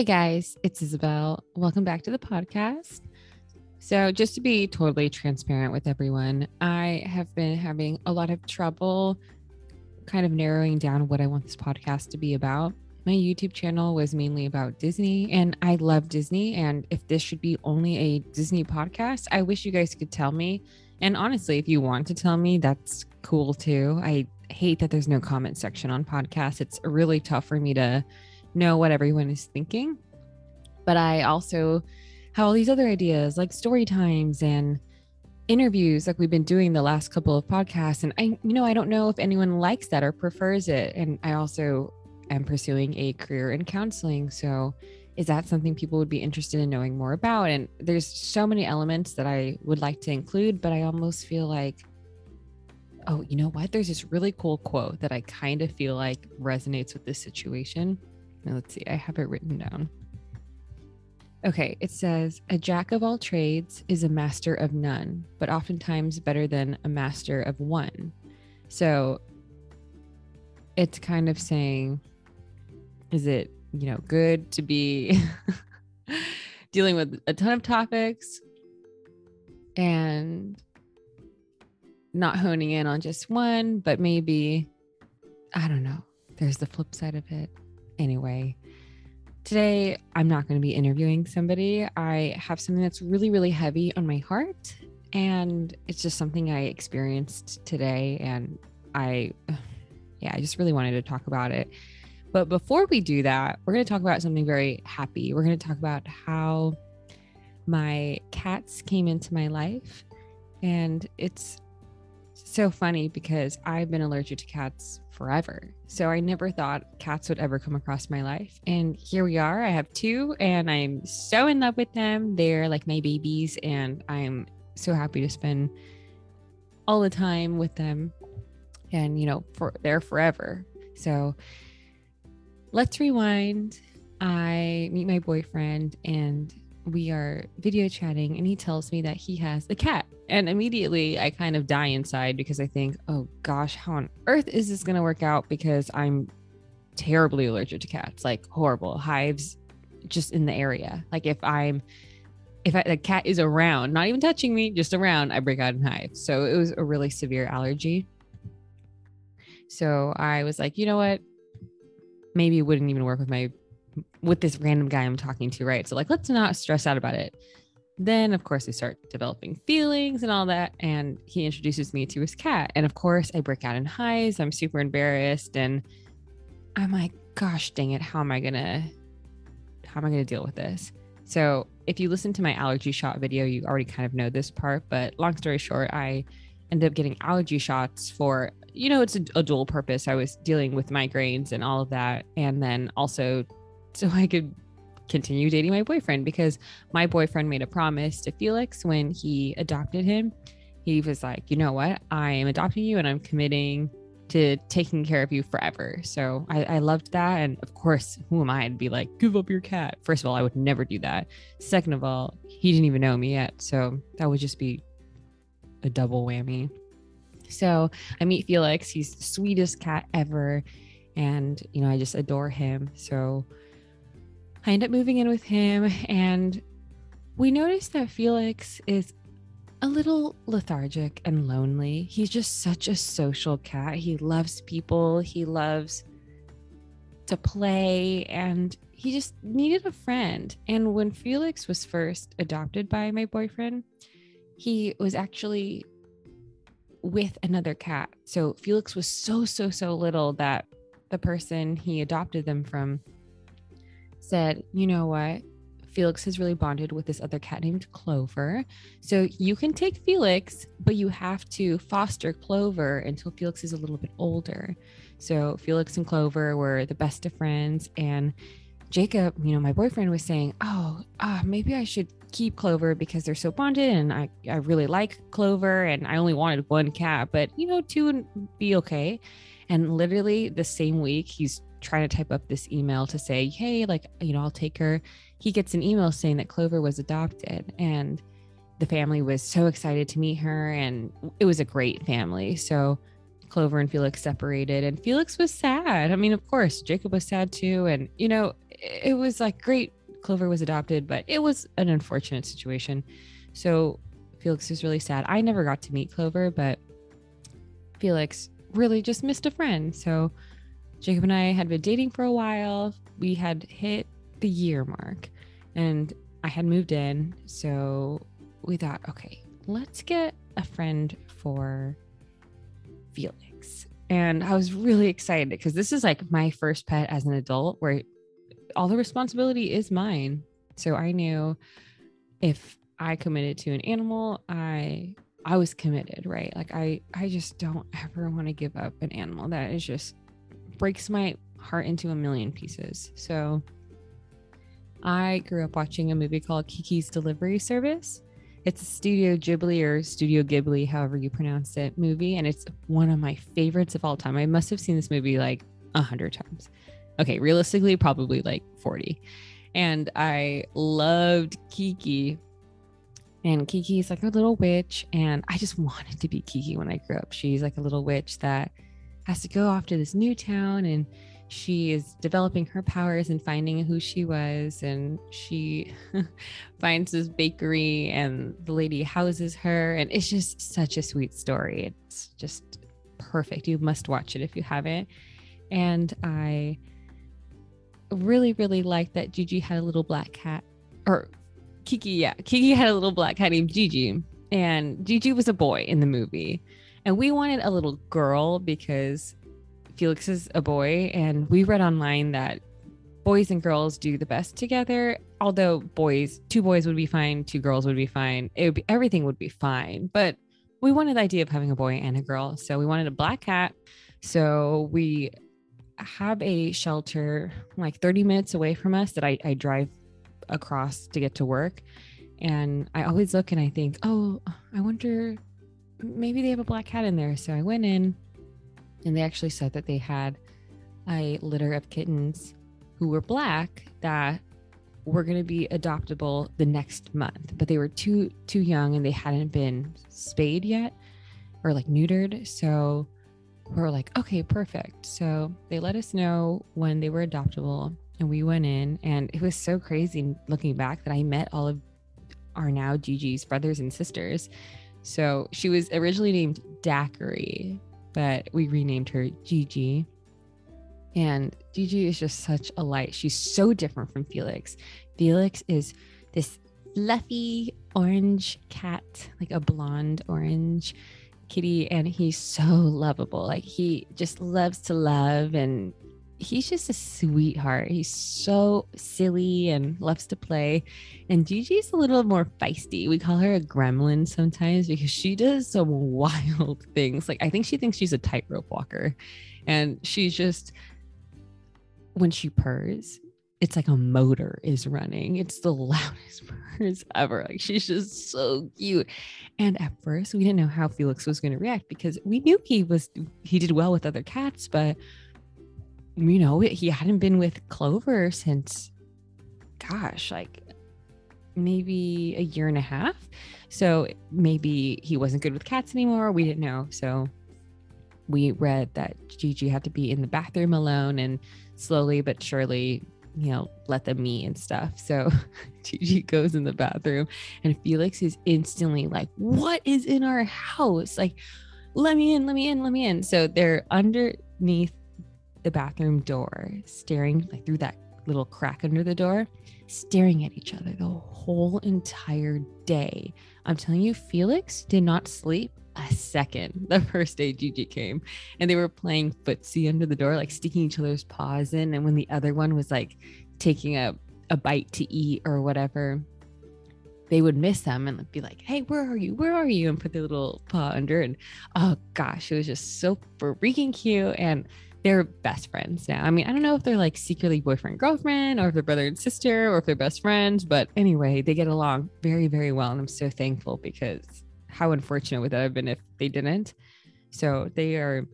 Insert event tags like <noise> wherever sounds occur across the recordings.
Hey guys, it's Izabelle. Welcome back to the podcast. So, just to be totally transparent with everyone, I have been having a lot of trouble kind of narrowing down what I want this podcast to be about. My YouTube channel was mainly about Disney, and I love Disney. And if this should be only a Disney podcast, I wish you guys could tell me. And honestly, if you want to tell me, that's cool too. I hate that there's no comment section on podcasts. It's really tough for me to know what everyone is thinking. But I also have all these other ideas like story times and interviews like we've been doing the last couple of podcasts. And I you know I don't know if anyone likes that or prefers it. And I also am pursuing a career in counseling. So is that something people would be interested in knowing more about? And there's so many elements that I would like to include but I almost feel like oh you know what? There's this really cool quote that I kind of feel like resonates with this situation now, let's see, I have it written down. Okay, it says, A jack of all trades is a master of none, but oftentimes better than a master of one. So it's kind of saying, is it, you know, good to be <laughs> dealing with a ton of topics and not honing in on just one, but maybe, I don't know, there's the flip side of it anyway. Today, I'm not going to be interviewing somebody. I have something that's really, really heavy on my heart. And it's just something I experienced today. And I, <sighs> yeah, I just really wanted to talk about it. But before we do that, we're going to talk about something very happy. We're going to talk about how my cats came into my life. And it's so funny because I've been allergic to cats forever. So I never thought cats would ever come across my life. And here we are. I have two and I'm so in love with them. They're like my babies and I'm so happy to spend all the time with them and you know for they're forever. So let's rewind. I meet my boyfriend and we are video chatting and he tells me that he has a cat. And immediately I kind of die inside because I think, oh gosh, how on earth is this going to work out? Because I'm terribly allergic to cats, like horrible hives just in the area. Like if I'm, if I, the cat is around, not even touching me, just around, I break out in hives. So it was a really severe allergy. So I was like, you know what? Maybe it wouldn't even work with my with this random guy I'm talking to, right? So like let's not stress out about it. Then of course we start developing feelings and all that and he introduces me to his cat and of course I break out in highs. I'm super embarrassed and I'm like gosh dang it, how am I going to how am I going to deal with this? So, if you listen to my allergy shot video, you already kind of know this part, but long story short, I ended up getting allergy shots for you know it's a, a, dual purpose i was dealing with migraines and all of that and then also so I could continue dating my boyfriend because my boyfriend made a promise to Felix when he adopted him. He was like, you know what? I am adopting you and I'm committing to taking care of you forever. So I, I loved that. And of course, who am I to be like, give up your cat? First of all, I would never do that. Second of all, he didn't even know me yet. So that would just be a double whammy. So I meet Felix. He's the sweetest cat ever. And, you know, I just adore him. So I end up moving in with him, and we notice that Felix is a little lethargic and lonely. He's just such a social cat. He loves people, he loves to play, and he just needed a friend. And when Felix was first adopted by my boyfriend, he was actually with another cat. So Felix was so, so, so little that the person he adopted them from said, you know what? Felix has really bonded with this other cat named Clover. So you can take Felix, but you have to foster Clover until Felix is a little bit older. So Felix and Clover were the best of friends. And Jacob, you know, my boyfriend was saying, oh, uh, maybe I should keep Clover because they're so bonded and I, I really like Clover and I only wanted one cat, but you know, two would be okay. And literally the same week, he's trying to type up this email to say, hey, like, you know, I'll take her. He gets an email saying that Clover was adopted and the family was so excited to meet her and it was a great family. So Clover and Felix separated and Felix was sad. I mean, of course, Jacob was sad too. And, you know, it was like great. Clover was adopted, but it was an unfortunate situation. So Felix was really sad. I never got to meet Clover, but Felix really just missed a friend. So Jacob and I had been dating for a while. We had hit the year mark and I had moved in. So we thought, okay, let's get a friend for Felix. And I was really excited because this is like my first pet as an adult where all the responsibility is mine. So I knew if I committed to an animal, I I was committed, right? Like I I just don't ever want to give up an animal that is just breaks my heart into a million pieces. So I grew up watching a movie called Kiki's Delivery Service. It's a Studio Ghibli or Studio Ghibli, however you pronounce it, movie, and it's one of my favorites of all time. I must have seen this movie like a hundred times. Okay, realistically, probably like 40. And I loved Kiki and Kiki is like a little witch. And I just wanted to be Kiki when I grew up. She's like a little witch that has to go off to this new town and she is developing her powers and finding who she was. And she <laughs> finds this bakery and the lady houses her. And it's just such a sweet story. It's just perfect. You must watch it if you haven't. And I really, really like that Gigi had a little black cat or Kiki, yeah, Kiki had a little black cat named Gigi, and Gigi was a boy in the movie, and we wanted a little girl because Felix is a boy, and we read online that boys and girls do the best together. Although boys, two boys would be fine, two girls would be fine. It would be everything would be fine, but we wanted the idea of having a boy and a girl, so we wanted a black cat. So we have a shelter like 30 minutes away from us that I, I drive across to get to work. And I always look and I think, oh, I wonder, maybe they have a black cat in there. So I went in and they actually said that they had a litter of kittens who were black that were going to be adoptable the next month but they were too too young and they hadn't been spayed yet or like neutered so we are like okay perfect so they let us know when they were adoptable and we went in and it was so crazy looking back that I met all of our now Gigi's brothers and sisters. So she was originally named Daiquiri, but we renamed her Gigi. And Gigi is just such a light. She's so different from Felix. Felix is this fluffy orange cat, like a blonde orange kitty, and he's so lovable. Like he just loves to love and he's just a sweetheart. He's so silly and loves to play. And Gigi's a little more feisty. We call her a gremlin sometimes because she does some <laughs> wild things. Like I think she thinks she's a tightrope walker. And she's just when she purrs, it's like a motor is running. It's the <laughs> loudest purrs ever. Like she's just so cute. And at first, we didn't know how Felix was going to react because we knew he was he did well with other cats, but you know, he hadn't been with Clover since, gosh, like maybe a year and a half. So maybe he wasn't good with cats anymore. We didn't know. So we read that Gigi had to be in the bathroom alone and slowly but surely, you know, let them meet and stuff. So <laughs> Gigi goes in the bathroom and Felix is instantly like, What is in our house? Like, let me in, let me in, let me in. So they're underneath the bathroom door, staring like through that little crack under the door, staring at each other the whole entire day. I'm telling you, Felix did not sleep a second the first day Gigi came. And they were playing footsie under the door, like sticking each other's paws in. And when the other one was like taking a, a bite to eat or whatever, they would miss them and be like, Hey, where are you? Where are you? And put their little paw under. And oh gosh, it was just so freaking cute. And they're best friends now. I mean, I don't know if they're like secretly boyfriend girlfriend or if they're brother and sister or if they're best friends, but anyway, they get along very very well and I'm so thankful because how unfortunate would that have been if they didn't. So they are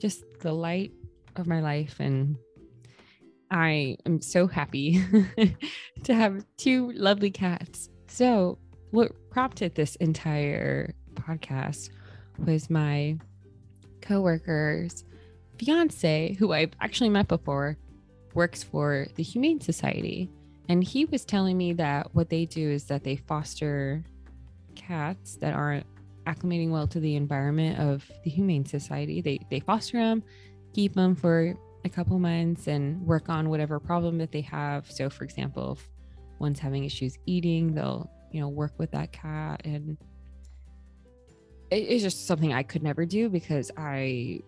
just the light of my life and I am so happy <laughs> to have two lovely cats. So, what prompted this entire podcast was my coworkers fiance, who I've actually met before, works for the Humane Society. And he was telling me that what they do is that they foster cats that aren't acclimating well to the environment of the Humane Society. They they foster them, keep them for a couple months, and work on whatever problem that they have. So, for example, if one's having issues eating, they'll you know work with that cat, and it's just something I could never do because I.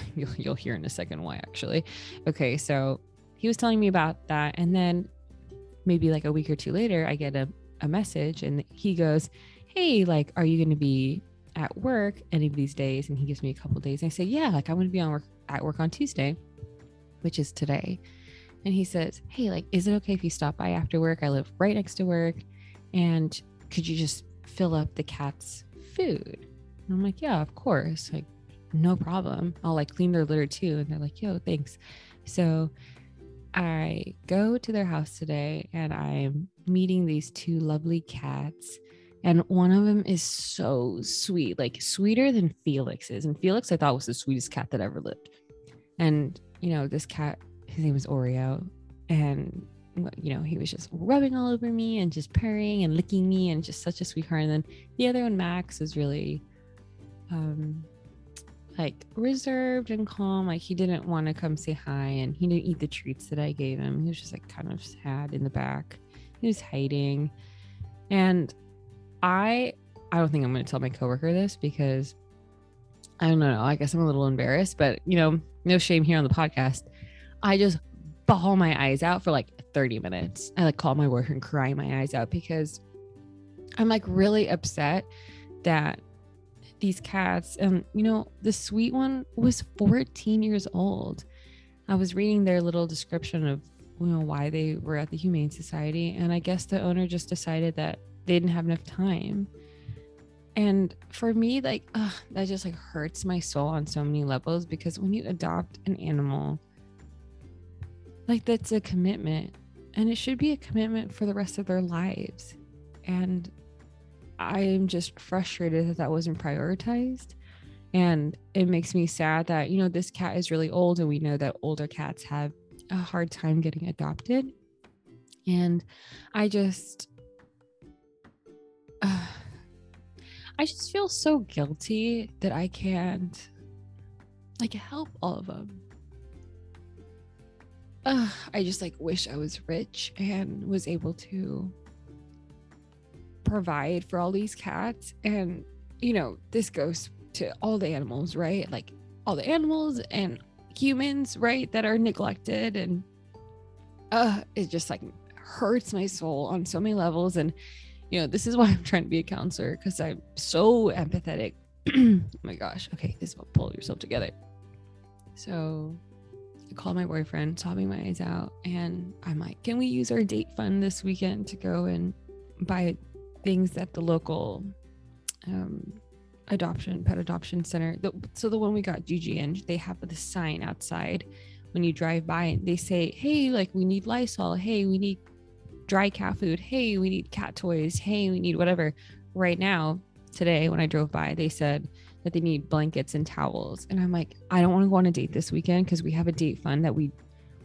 <laughs> You'll, you'll hear in a second why actually. Okay, so he was telling me about that, and then maybe like a week or two later, I get a, a message, and he goes, hey, like, are you going to be at work any of these days? And he gives me a couple days. And I say, yeah, like I'm going to be on work at work on Tuesday, which is today. And he says, hey, like, is it okay if you stop by after work? I live right next to work. And could you just fill up the cat's food? And I'm like, yeah, of course. Like, no problem. I'll like clean their litter too. And they're like, yo, thanks. So I go to their house today and I'm meeting these two lovely cats and one of them is so sweet, like sweeter than Felix is. And Felix, I thought was the sweetest cat that ever lived. And you know, this cat, his name was Oreo, and you know, he was just rubbing all over me and just purring and licking me, and just such a sweetheart. And then the other one, Max, was really, um, like reserved and calm. Like he didn't want to come say hi, and he didn't eat the treats that I gave him. He was just like kind of sad in the back. He was hiding, and I I don't think I'm to tell my coworker this because I don't know. I guess I'm a little embarrassed, but you know, no shame here on the podcast. I just bawl my eyes out for like 30 minutes. I like call my work and cry my eyes out because I'm like really upset that these cats. And you know the sweet one was 14 years old. I was reading their little description of you know why they were at the Humane Society and I guess the owner just decided that they didn't have enough time. And for me like ugh, that just like hurts my soul on so many levels because when you adopt an animal like that's a commitment and it should be a commitment for the rest of their lives. And i am just frustrated that that wasn't prioritized and it makes me sad that you know this cat is really old and we know that older cats have a hard time getting adopted and i just uh, <sighs> I just feel so guilty that I can't like help all of them. Uh, <sighs> I just like wish I was rich and was able to provide for all these cats. And, you know, this goes to all the animals, right? Like all the animals and humans, right? That are neglected. And uh, it just like hurts my soul on so many levels. And you know, this is why <laughs> I'm trying to be a counselor because I'm so empathetic. <clears throat> oh my gosh. Okay, this will pull yourself together. So I called my boyfriend, sobbing my eyes out, and I'm like, can we use our date fund this weekend to go and buy things at the local um, adoption, pet adoption center? The, so the one we got Gigi in, they have the sign outside when you drive by, and they say, hey, like we need Lysol. Hey, we need dry cat food. Hey, we need cat toys. Hey, we need whatever. Right now, today, when I drove by, they said that they need blankets and towels. And I'm like, I don't want to go on a date this weekend because we have a date fund that we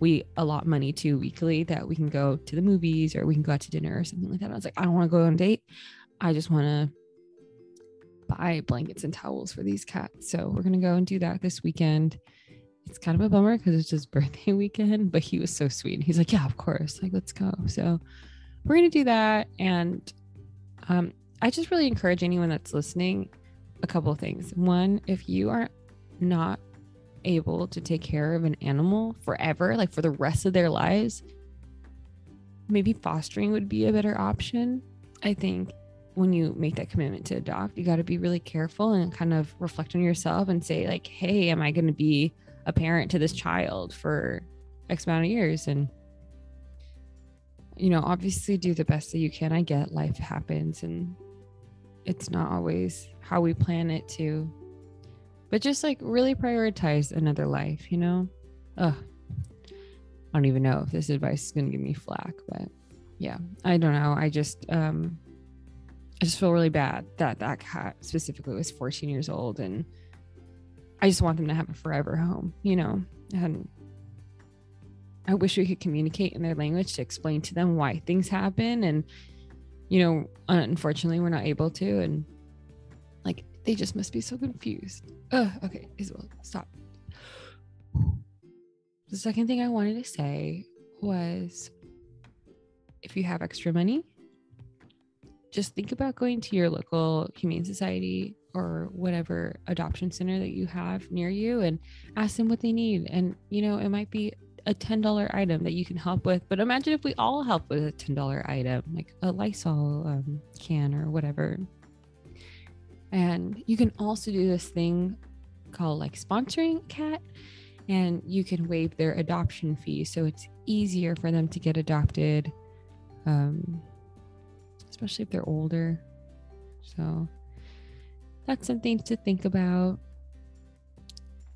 we allot money to weekly that we can go to the movies or we can go out to dinner or something like that. I was like, I don't want to go on a date. I just want to buy blankets and towels for these cats. So we're gonna go and do that this weekend it's kind of a bummer because it's his <laughs> birthday weekend, but he was so sweet. He's like, Yeah, of course. Like, let's go. So we're gonna do that. And um, I just really encourage anyone that's listening a couple of things. One, if you are not able to take care of an animal forever, like for the rest of their lives, maybe fostering would be a better option. I think when you make that commitment to adopt, you got to be really careful and kind of reflect on yourself and say, like, hey, am I going to be a parent to this child for X amount of years. And, you know, obviously do the best that you can. I get life happens and it's not always how we plan it to. But just like really prioritize another life, you know? Ugh. I don't even know if this advice is gonna give me flack, but yeah, I don't know. I just um I just feel really bad that that cat specifically was 14 years old and I just want them to have a forever home, you know. And I wish we could communicate in their language to explain to them why things happen. And, you know, unfortunately, we're not able to. And they just must be so confused. Ugh, okay, Izabelle, stop. The second thing I wanted to say was if you have extra money, just think about going to your local humane society or whatever adoption center that you have near you and ask them what they need. And, you know, it might be a $10 item that you can help with. But imagine if we all help with a $10 item, like a Lysol um, can or whatever. And you can also do this thing called like sponsoring cat, and you can waive their adoption fee. So it's easier for them to get adopted, um, especially if they're older. So that's something to think about.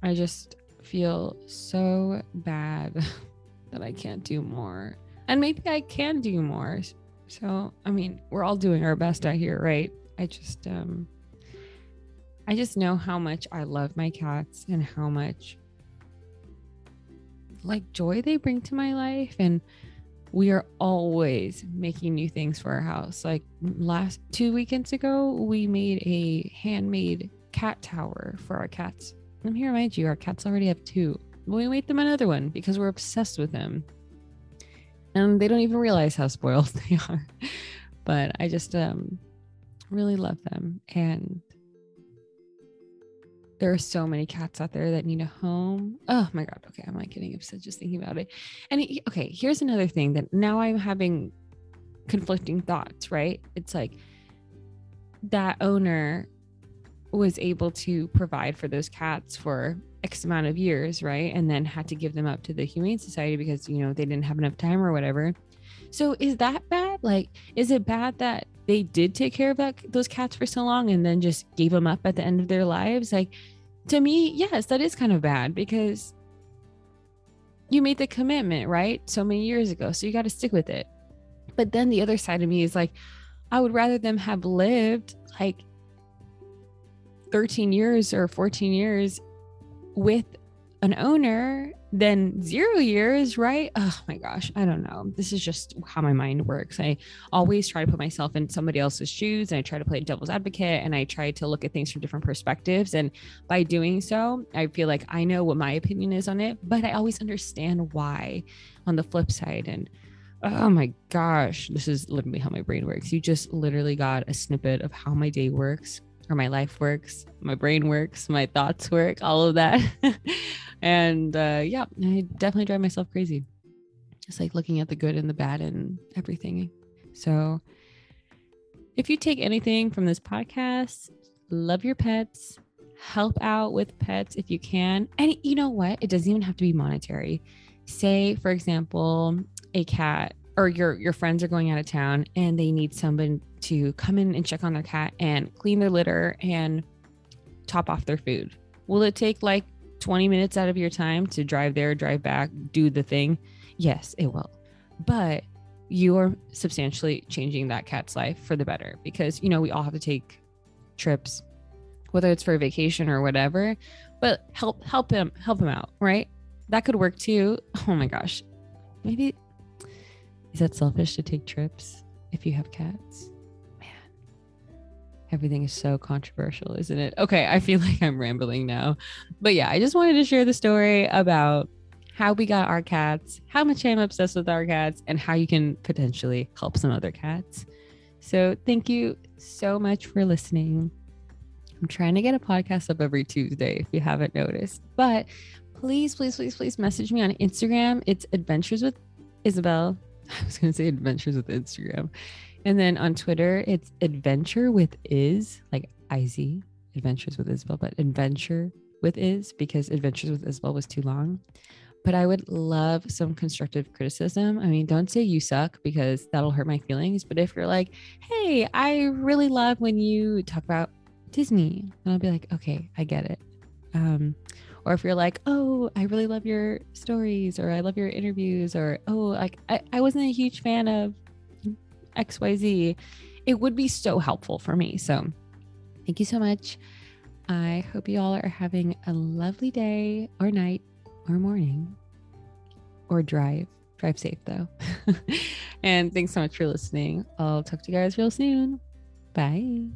I just feel so bad <laughs> that I can't do more. And maybe I can do more. So, I mean, we're all doing our best out here, right? I just um I just know how much I love my cats and how much like joy they bring to my life and we are always making new things for our house. Like last two weekends ago, we made a handmade cat tower for our cats. Let me remind you, our cats already have two. We made them another one because we're obsessed with them. And they don't even realize how spoiled <laughs> they are. but I just um really love them. And there are so many cats out there that need a home. Oh my God. Okay. I'm like getting upset just thinking about it. And it, okay, here's another thing that now I'm having conflicting thoughts, right? It's like that owner was able to provide for those cats for X amount of years, right? And then had to give them up to the Humane Society because, you know, they didn't have enough time or whatever. So is that bad? Like, is it bad that they did take care of that, those cats for so long and then just gave them up at the end of their lives? Like, to me, yes, that is kind of bad because you made the commitment, right? So many years ago. So you got to stick with it. But then the other side of me is like, I would rather them have lived like 13 years or 14 years with an owner then zero years, right? Oh my gosh, I don't know. This is just how my mind works. I always try to put myself in somebody else's shoes and I try to play devil's advocate and I try to look at things from different perspectives. And by doing so, I feel like I know what my opinion is on it, but I always understand why on the flip side. And oh my gosh, this is literally how my brain works. You just literally got a snippet of how my day works or my life works, my brain works, my thoughts work, all of that. <laughs> and uh, yeah, I definitely drive myself crazy. Just like looking at the good and the bad and everything. So if you take anything from this podcast, love your pets, help out with pets if you can. And you know what? It doesn't even have to be monetary. Say, for example, a cat or your your friends are going out of town and they need someone to come in and check on their cat and clean their litter and top off their food. Will it take like 20 minutes out of your time to drive there, drive back, do the thing? Yes, it will. But you are substantially changing that cat's life for the better because, you know, we all have to take trips, whether it's for a vacation or whatever, but help, help him, help him out, right? That could work too. <laughs> Oh my gosh. Maybe is that selfish to take trips if you have cats? Everything is so controversial, isn't it? Okay, I feel <laughs> like I'm rambling now. But yeah, I just wanted to share the story about how we got our cats, how much I'm obsessed with our cats, and how you can potentially help some other cats. So, thank you so much for listening. I'm trying to get a podcast up every Tuesday if you haven't noticed, but please, please, please, please message me on Instagram. It's Adventures with Izabelle. <laughs> I was going to say Adventures with Instagram. And then on Twitter, it's adventure with is like iz adventures with Izabelle, but adventure with is because adventures with Izabelle was too long. But I would love some constructive criticism. I mean, don't say you suck because that'll hurt my feelings. But if you're like, hey, I really love when you talk about Disney, then I'll be like, okay, I get it. Um, or if you're like, oh, I really love your stories, or I love your interviews, or oh, like I, I wasn't a huge fan of XYZ, it would be so helpful for me. So thank you so much. I hope you all are having a lovely day or night or morning or drive. Drive safe though. <laughs> and thanks so much for listening. I'll talk to you guys real soon. Bye.